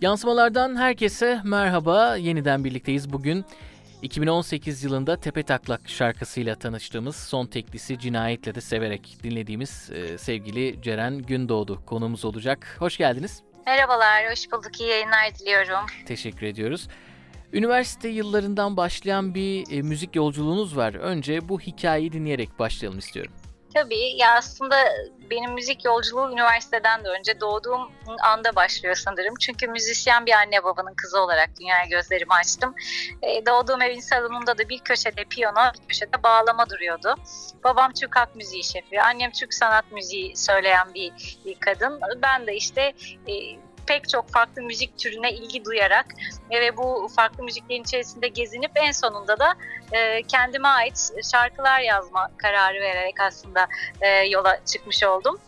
Yansımalardan herkese merhaba. Yeniden birlikteyiz bugün. 2018 yılında Tepe Taklak şarkısıyla tanıştığımız son teklisi Cinayetle de severek dinlediğimiz e, sevgili Ceren Gündoğdu konumuz olacak. Hoş geldiniz. Merhabalar, hoş bulduk. İyi yayınlar diliyorum. Teşekkür ediyoruz. Üniversite yıllarından başlayan bir e, müzik yolculuğunuz var. Önce bu hikayeyi dinleyerek başlayalım istiyorum. Tabii ya aslında benim müzik yolculuğu üniversiteden de önce doğduğum anda başlıyor sanırım. Çünkü müzisyen bir anne babanın kızı olarak dünyaya gözlerimi açtım. Ee, doğduğum evin salonunda da bir köşede piyano, bir köşede bağlama duruyordu. Babam Türk halk müziği şefi, annem Türk sanat müziği söyleyen bir, bir kadın. Ben de işte e, pek çok farklı müzik türüne ilgi duyarak ve bu farklı müziklerin içerisinde gezinip en sonunda da e, kendime ait şarkılar yazma kararı vererek aslında e, yola çıkmış oldum.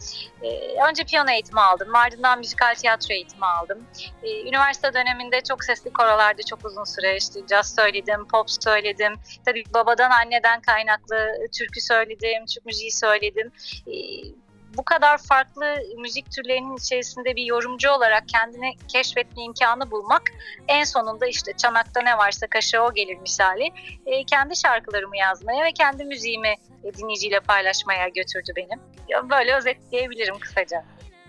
E, önce piyano eğitimi aldım, ardından müzikal tiyatro eğitimi aldım. E, üniversite döneminde çok sesli korolarda çok uzun süre işte caz söyledim, pop söyledim. Tabii babadan anneden kaynaklı türkü söyledim, Türk müziği söyledim. E, bu kadar farklı müzik türlerinin içerisinde bir yorumcu olarak kendini keşfetme imkanı bulmak en sonunda işte çanakta ne varsa kaşa o gelir misali e, kendi şarkılarımı yazmaya ve kendi müziğimi dinleyiciyle paylaşmaya götürdü benim. Böyle özetleyebilirim kısaca.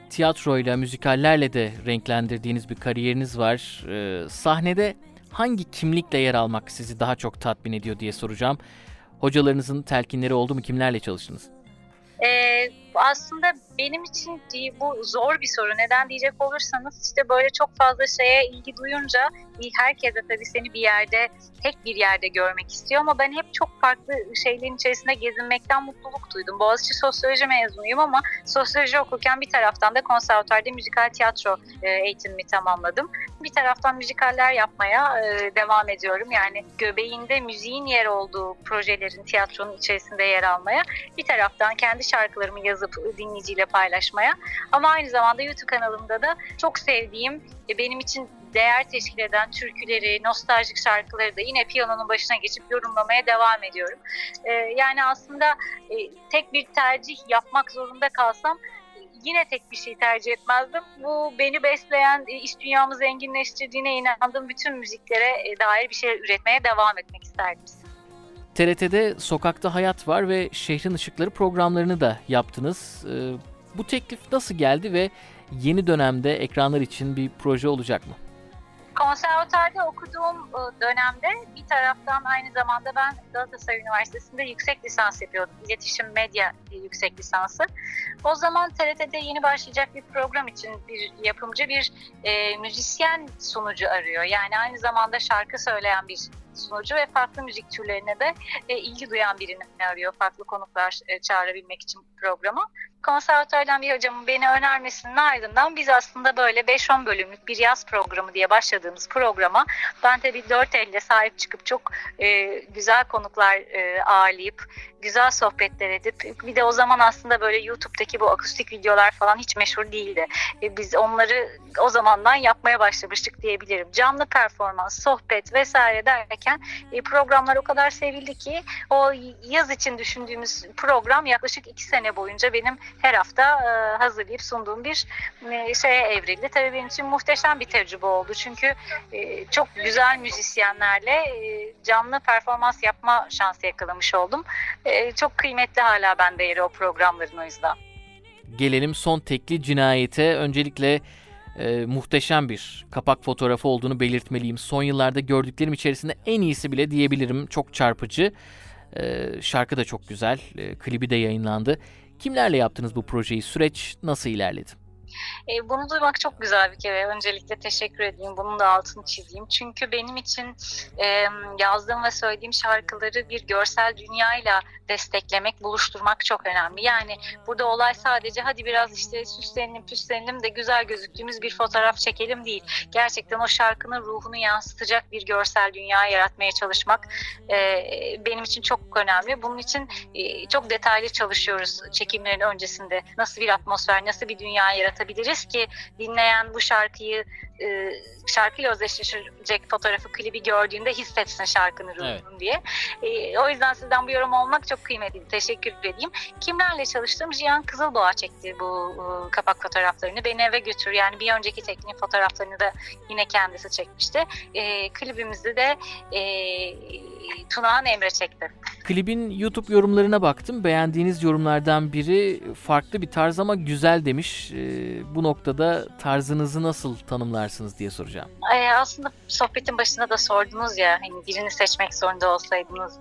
Tiyatroyla, müzikallerle de renklendirdiğiniz bir kariyeriniz var. Ee, sahnede hangi kimlikle yer almak sizi daha çok tatmin ediyor diye soracağım. Hocalarınızın telkinleri oldu mu? Kimlerle çalıştınız? Ee, aslında benim için bu zor bir soru. Neden diyecek olursanız işte böyle çok fazla şeye ilgi duyunca herkes de tabii seni bir yerde, tek bir yerde görmek istiyor ama ben hep çok farklı şeylerin içerisinde gezinmekten mutluluk duydum. Boğaziçi Sosyoloji mezunuyum ama sosyoloji okurken bir taraftan da konservatuarda müzikal tiyatro e, eğitimimi tamamladım. Bir taraftan müzikaller yapmaya e, devam ediyorum. Yani göbeğinde müziğin yer olduğu projelerin tiyatronun içerisinde yer almaya. Bir taraftan kendi şarkılarımı yazıp dinleyiciyle paylaşmaya. Ama aynı zamanda YouTube kanalımda da çok sevdiğim, e, benim için değer teşkil eden türküleri, nostaljik şarkıları da yine piyanonun başına geçip yorumlamaya devam ediyorum. Ee, yani aslında e, tek bir tercih yapmak zorunda kalsam yine tek bir şey tercih etmezdim. Bu beni besleyen, e, iş dünyamı zenginleştirdiğine inandığım bütün müziklere e, dair bir şey üretmeye devam etmek isterdim. TRT'de Sokakta Hayat Var ve Şehrin Işıkları programlarını da yaptınız. Ee, bu teklif nasıl geldi ve yeni dönemde ekranlar için bir proje olacak mı? Konservatuarda okuduğum e, dönemde bir taraftan aynı zamanda ben Galatasaray Üniversitesi'nde yüksek lisans yapıyordum. İletişim Medya yüksek lisansı. O zaman TRT'de yeni başlayacak bir program için bir yapımcı bir e, müzisyen sunucu arıyor. Yani aynı zamanda şarkı söyleyen bir sunucu ve farklı müzik türlerine de e, ilgi duyan birini arıyor farklı konuklar e, çağırabilmek için programa konservatuardan bir hocamın beni önermesinin ardından biz aslında böyle 5-10 bölümlük bir yaz programı diye başladığımız programa ben tabii dört elle sahip çıkıp çok e, güzel konuklar e, ağırlayıp güzel sohbetler edip bir de o zaman aslında böyle YouTube'daki bu akustik videolar falan hiç meşhur değildi. E, biz onları o zamandan yapmaya başlamıştık diyebilirim. Canlı performans, sohbet vesaire derken e, programlar o kadar sevildi ki o yaz için düşündüğümüz program yaklaşık iki sene boyunca benim her hafta e, hazırlayıp sunduğum bir e, şeye evrildi. Tabii benim için muhteşem bir tecrübe oldu. Çünkü e, çok güzel müzisyenlerle e, canlı performans yapma şansı yakalamış oldum. E, çok kıymetli hala bende yeri o programların o yüzden. Gelelim son tekli cinayete. Öncelikle e, muhteşem bir kapak fotoğrafı olduğunu belirtmeliyim. Son yıllarda gördüklerim içerisinde en iyisi bile diyebilirim. Çok çarpıcı. E, şarkı da çok güzel. E, klibi de yayınlandı. Kimlerle yaptınız bu projeyi? Süreç nasıl ilerledi? E, bunu duymak çok güzel bir kere. Öncelikle teşekkür edeyim. Bunun da altını çizeyim. Çünkü benim için e, yazdığım ve söylediğim şarkıları bir görsel dünyayla desteklemek, buluşturmak çok önemli. Yani burada olay sadece hadi biraz işte süslenelim, püslenelim de güzel gözüktüğümüz bir fotoğraf çekelim değil. Gerçekten o şarkının ruhunu yansıtacak bir görsel dünya yaratmaya çalışmak e, benim için çok önemli. Bunun için e, çok detaylı çalışıyoruz çekimlerin öncesinde. Nasıl bir atmosfer, nasıl bir dünya yaratabiliriz yaratabiliriz ki dinleyen bu şarkıyı e, şarkıyla özdeşleşecek fotoğrafı, klibi gördüğünde hissetsin şarkının ruhunu evet. diye. E, o yüzden sizden bu yorum olmak çok kıymetli. Teşekkür edeyim. Kimlerle çalıştım? Cihan Kızılboğa çekti bu e, kapak fotoğraflarını. Beni eve götür. Yani bir önceki tekniğin fotoğraflarını da yine kendisi çekmişti. E, klibimizi de e, Tunahan Emre çekti. Klibin YouTube yorumlarına baktım. Beğendiğiniz yorumlardan biri farklı bir tarz ama güzel demiş. E, bu noktada tarzınızı nasıl tanımlarsınız diye soracağım. Ee, aslında sohbetin başında da sordunuz ya hani birini seçmek zorunda olsaydınız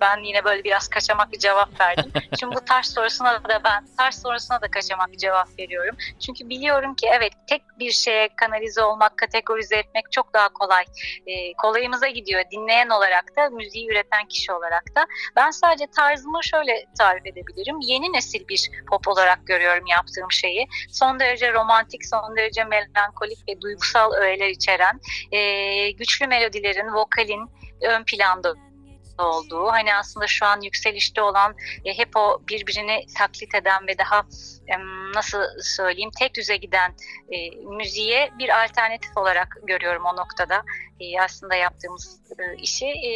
ben yine böyle biraz kaçamak bir cevap verdim. Şimdi bu tarz sorusuna da ben tarz sorusuna da kaçamak bir cevap veriyorum. Çünkü biliyorum ki evet tek bir şeye kanalize olmak, kategorize etmek çok daha kolay. Ee, kolayımıza gidiyor dinleyen olarak da, müziği üreten kişi olarak da. Ben sadece tarzımı şöyle tarif edebilirim. Yeni nesil bir pop olarak görüyorum yaptığım şeyi. Son derece romantik, son derece melankolik ve duygusal öğeler içeren, e, güçlü melodilerin, vokalin ön planda olduğu hani aslında şu an yükselişte olan e, hep o birbirini taklit eden ve daha e, nasıl söyleyeyim tek düze giden e, müziğe bir alternatif olarak görüyorum o noktada e, aslında yaptığımız e, işi e,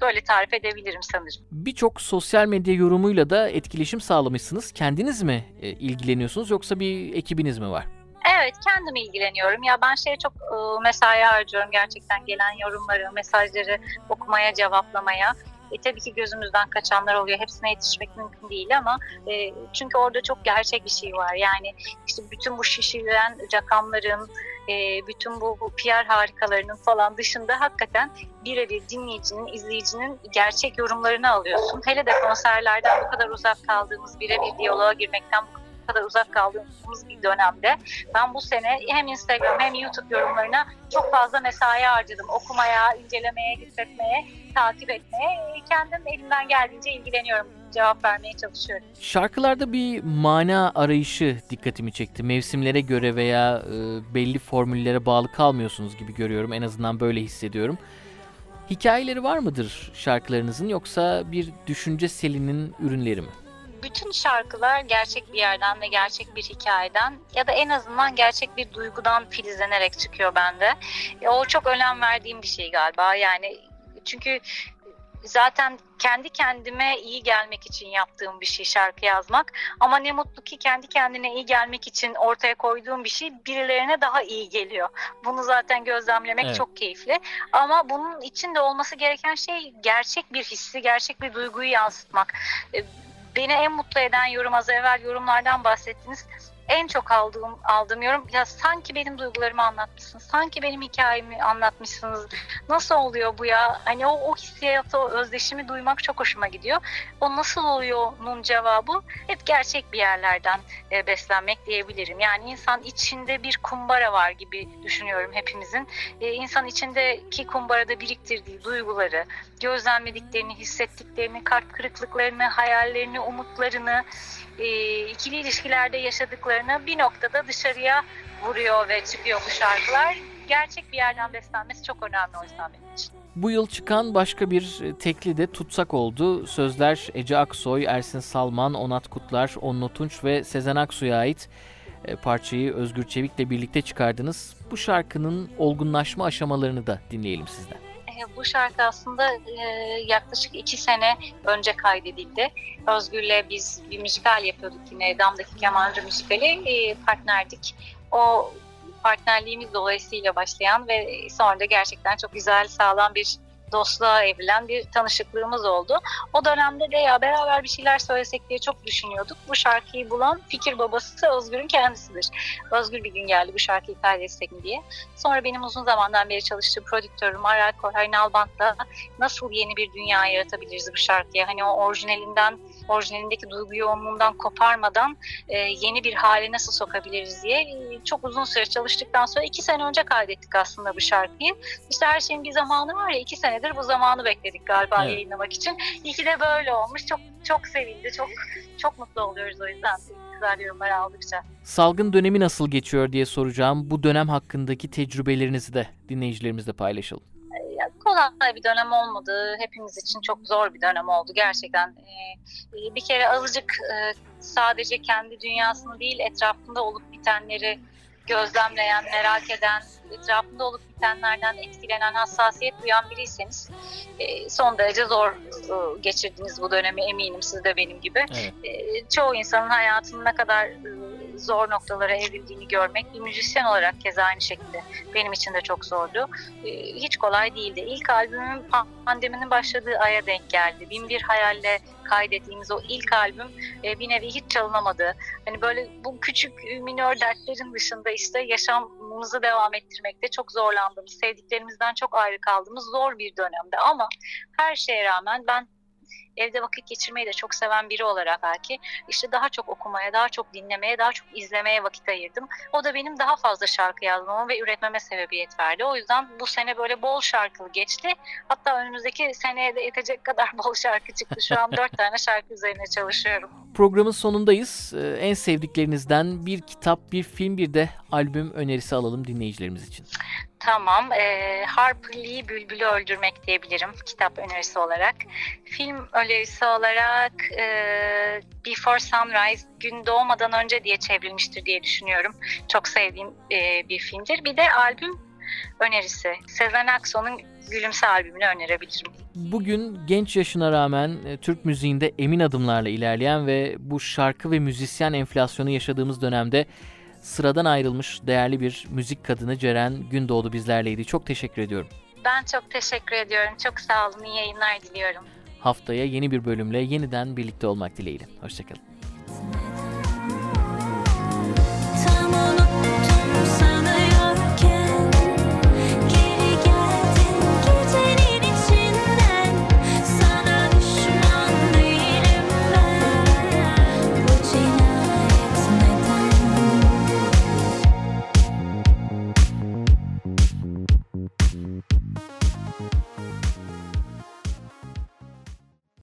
böyle tarif edebilirim sanırım. Birçok sosyal medya yorumuyla da etkileşim sağlamışsınız. Kendiniz mi e, ilgileniyorsunuz yoksa bir ekibiniz mi var? Evet kendim ilgileniyorum. Ya ben şeye çok e, mesai harcıyorum gerçekten gelen yorumları, mesajları okumaya, cevaplamaya. E, tabii ki gözümüzden kaçanlar oluyor. Hepsine yetişmek mümkün değil ama e, çünkü orada çok gerçek bir şey var. Yani işte bütün bu şişirilen rakamların, e, bütün bu, bu PR harikalarının falan dışında hakikaten birebir dinleyicinin, izleyicinin gerçek yorumlarını alıyorsun. Hele de konserlerden bu kadar uzak kaldığımız, birebir diyaloğa girmekten bu kadar uzak kaldığımız bir dönemde ben bu sene hem Instagram hem YouTube yorumlarına çok fazla mesai harcadım. Okumaya, incelemeye, hissetmeye, takip etmeye. Kendim elimden geldiğince ilgileniyorum cevap vermeye çalışıyorum. Şarkılarda bir mana arayışı dikkatimi çekti. Mevsimlere göre veya e, belli formüllere bağlı kalmıyorsunuz gibi görüyorum. En azından böyle hissediyorum. Hikayeleri var mıdır şarkılarınızın yoksa bir düşünce selinin ürünleri mi? Bütün şarkılar gerçek bir yerden ve gerçek bir hikayeden ya da en azından gerçek bir duygudan filizlenerek çıkıyor bende. E, o çok önem verdiğim bir şey galiba. Yani çünkü zaten kendi kendime iyi gelmek için yaptığım bir şey şarkı yazmak. Ama ne mutlu ki kendi kendine iyi gelmek için ortaya koyduğum bir şey birilerine daha iyi geliyor. Bunu zaten gözlemlemek evet. çok keyifli. Ama bunun içinde olması gereken şey gerçek bir hissi, gerçek bir duyguyu yansıtmak. Beni en mutlu eden yorum az evvel yorumlardan bahsettiniz en çok aldığım aldığım yorum ya sanki benim duygularımı anlatmışsınız. Sanki benim hikayemi anlatmışsınız. Nasıl oluyor bu ya? Hani o, o hissiyatı, o özdeşimi duymak çok hoşuma gidiyor. O nasıl oluyor onun cevabı hep gerçek bir yerlerden e, beslenmek diyebilirim. Yani insan içinde bir kumbara var gibi düşünüyorum hepimizin. E, insan içindeki kumbarada biriktirdiği duyguları, gözlemlediklerini, hissettiklerini, kalp kırıklıklarını, hayallerini, umutlarını, e, ikili ilişkilerde yaşadıklarını bir noktada dışarıya vuruyor ve çıkıyor bu şarkılar. Gerçek bir yerden beslenmesi çok önemli o yüzden benim için. Bu yıl çıkan başka bir tekli de tutsak oldu. Sözler Ece Aksoy, Ersin Salman, Onat Kutlar, Onno Tunç ve Sezen Aksu'ya ait e, parçayı Özgür Çevik'le birlikte çıkardınız. Bu şarkının olgunlaşma aşamalarını da dinleyelim sizden bu şarkı aslında e, yaklaşık iki sene önce kaydedildi. Özgür'le biz bir müzikal yapıyorduk yine Dam'daki Kemancı müzikali e, partnerdik. O partnerliğimiz dolayısıyla başlayan ve sonra da gerçekten çok güzel, sağlam bir dostluğa evrilen bir tanışıklığımız oldu. O dönemde de ya beraber bir şeyler söylesek diye çok düşünüyorduk. Bu şarkıyı bulan fikir babası Özgür'ün kendisidir. Özgür bir gün geldi bu şarkıyı kaydetsek mi diye. Sonra benim uzun zamandan beri çalıştığım prodüktörüm Aral Koray Nalbant'la nasıl yeni bir dünya yaratabiliriz bu şarkıya? Hani o orijinalinden, orijinalindeki duygu yoğunluğundan koparmadan e, yeni bir hale nasıl sokabiliriz diye e, çok uzun süre çalıştıktan sonra iki sene önce kaydettik aslında bu şarkıyı. İşte her şeyin bir zamanı var ya iki sene senedir bu zamanı bekledik galiba evet. yayınlamak için. İyi ki de böyle olmuş. Çok çok sevindi. Çok çok mutlu oluyoruz o yüzden güzel yorumlar aldıkça. Salgın dönemi nasıl geçiyor diye soracağım. Bu dönem hakkındaki tecrübelerinizi de dinleyicilerimizle paylaşalım kolay bir dönem olmadı. Hepimiz için çok zor bir dönem oldu gerçekten. Ee, bir kere azıcık e, sadece kendi dünyasını değil etrafında olup bitenleri gözlemleyen, merak eden, etrafında olup bitenlerden etkilenen, hassasiyet duyan biriyseniz e, son derece zor e, geçirdiniz bu dönemi eminim siz de benim gibi. Evet. E, çoğu insanın hayatının ne kadar e, zor noktalara evrildiğini görmek bir müzisyen olarak keza aynı şekilde benim için de çok zordu. E, hiç kolay değildi. İlk albümüm pandeminin başladığı aya denk geldi. Bin bir hayalle kaydettiğimiz o ilk albüm e, bir nevi hiç çalınamadı. Hani böyle bu küçük minör dertlerin dışında işte yaşamımızı devam ettirmekte çok zorlandığımız, sevdiklerimizden çok ayrı kaldığımız zor bir dönemde ama her şeye rağmen ben evde vakit geçirmeyi de çok seven biri olarak belki işte daha çok okumaya, daha çok dinlemeye, daha çok izlemeye vakit ayırdım. O da benim daha fazla şarkı yazmama ve üretmeme sebebiyet verdi. O yüzden bu sene böyle bol şarkılı geçti. Hatta önümüzdeki seneye de yetecek kadar bol şarkı çıktı. Şu an dört tane şarkı üzerine çalışıyorum. Programın sonundayız. Ee, en sevdiklerinizden bir kitap, bir film, bir de albüm önerisi alalım dinleyicilerimiz için. Tamam. E, Harper Lee Bülbül'ü Öldürmek diyebilirim kitap önerisi olarak. Film önerisi olarak e, Before Sunrise, Gün Doğmadan Önce diye çevrilmiştir diye düşünüyorum. Çok sevdiğim e, bir filmdir. Bir de albüm önerisi. Sezen Aksu'nun Gülümse albümünü önerebilirim. Bugün genç yaşına rağmen e, Türk müziğinde emin adımlarla ilerleyen ve bu şarkı ve müzisyen enflasyonu yaşadığımız dönemde sıradan ayrılmış değerli bir müzik kadını Ceren Gündoğdu bizlerleydi. Çok teşekkür ediyorum. Ben çok teşekkür ediyorum. Çok sağ olun. İyi yayınlar diliyorum. Haftaya yeni bir bölümle yeniden birlikte olmak dileğiyle. Hoşçakalın.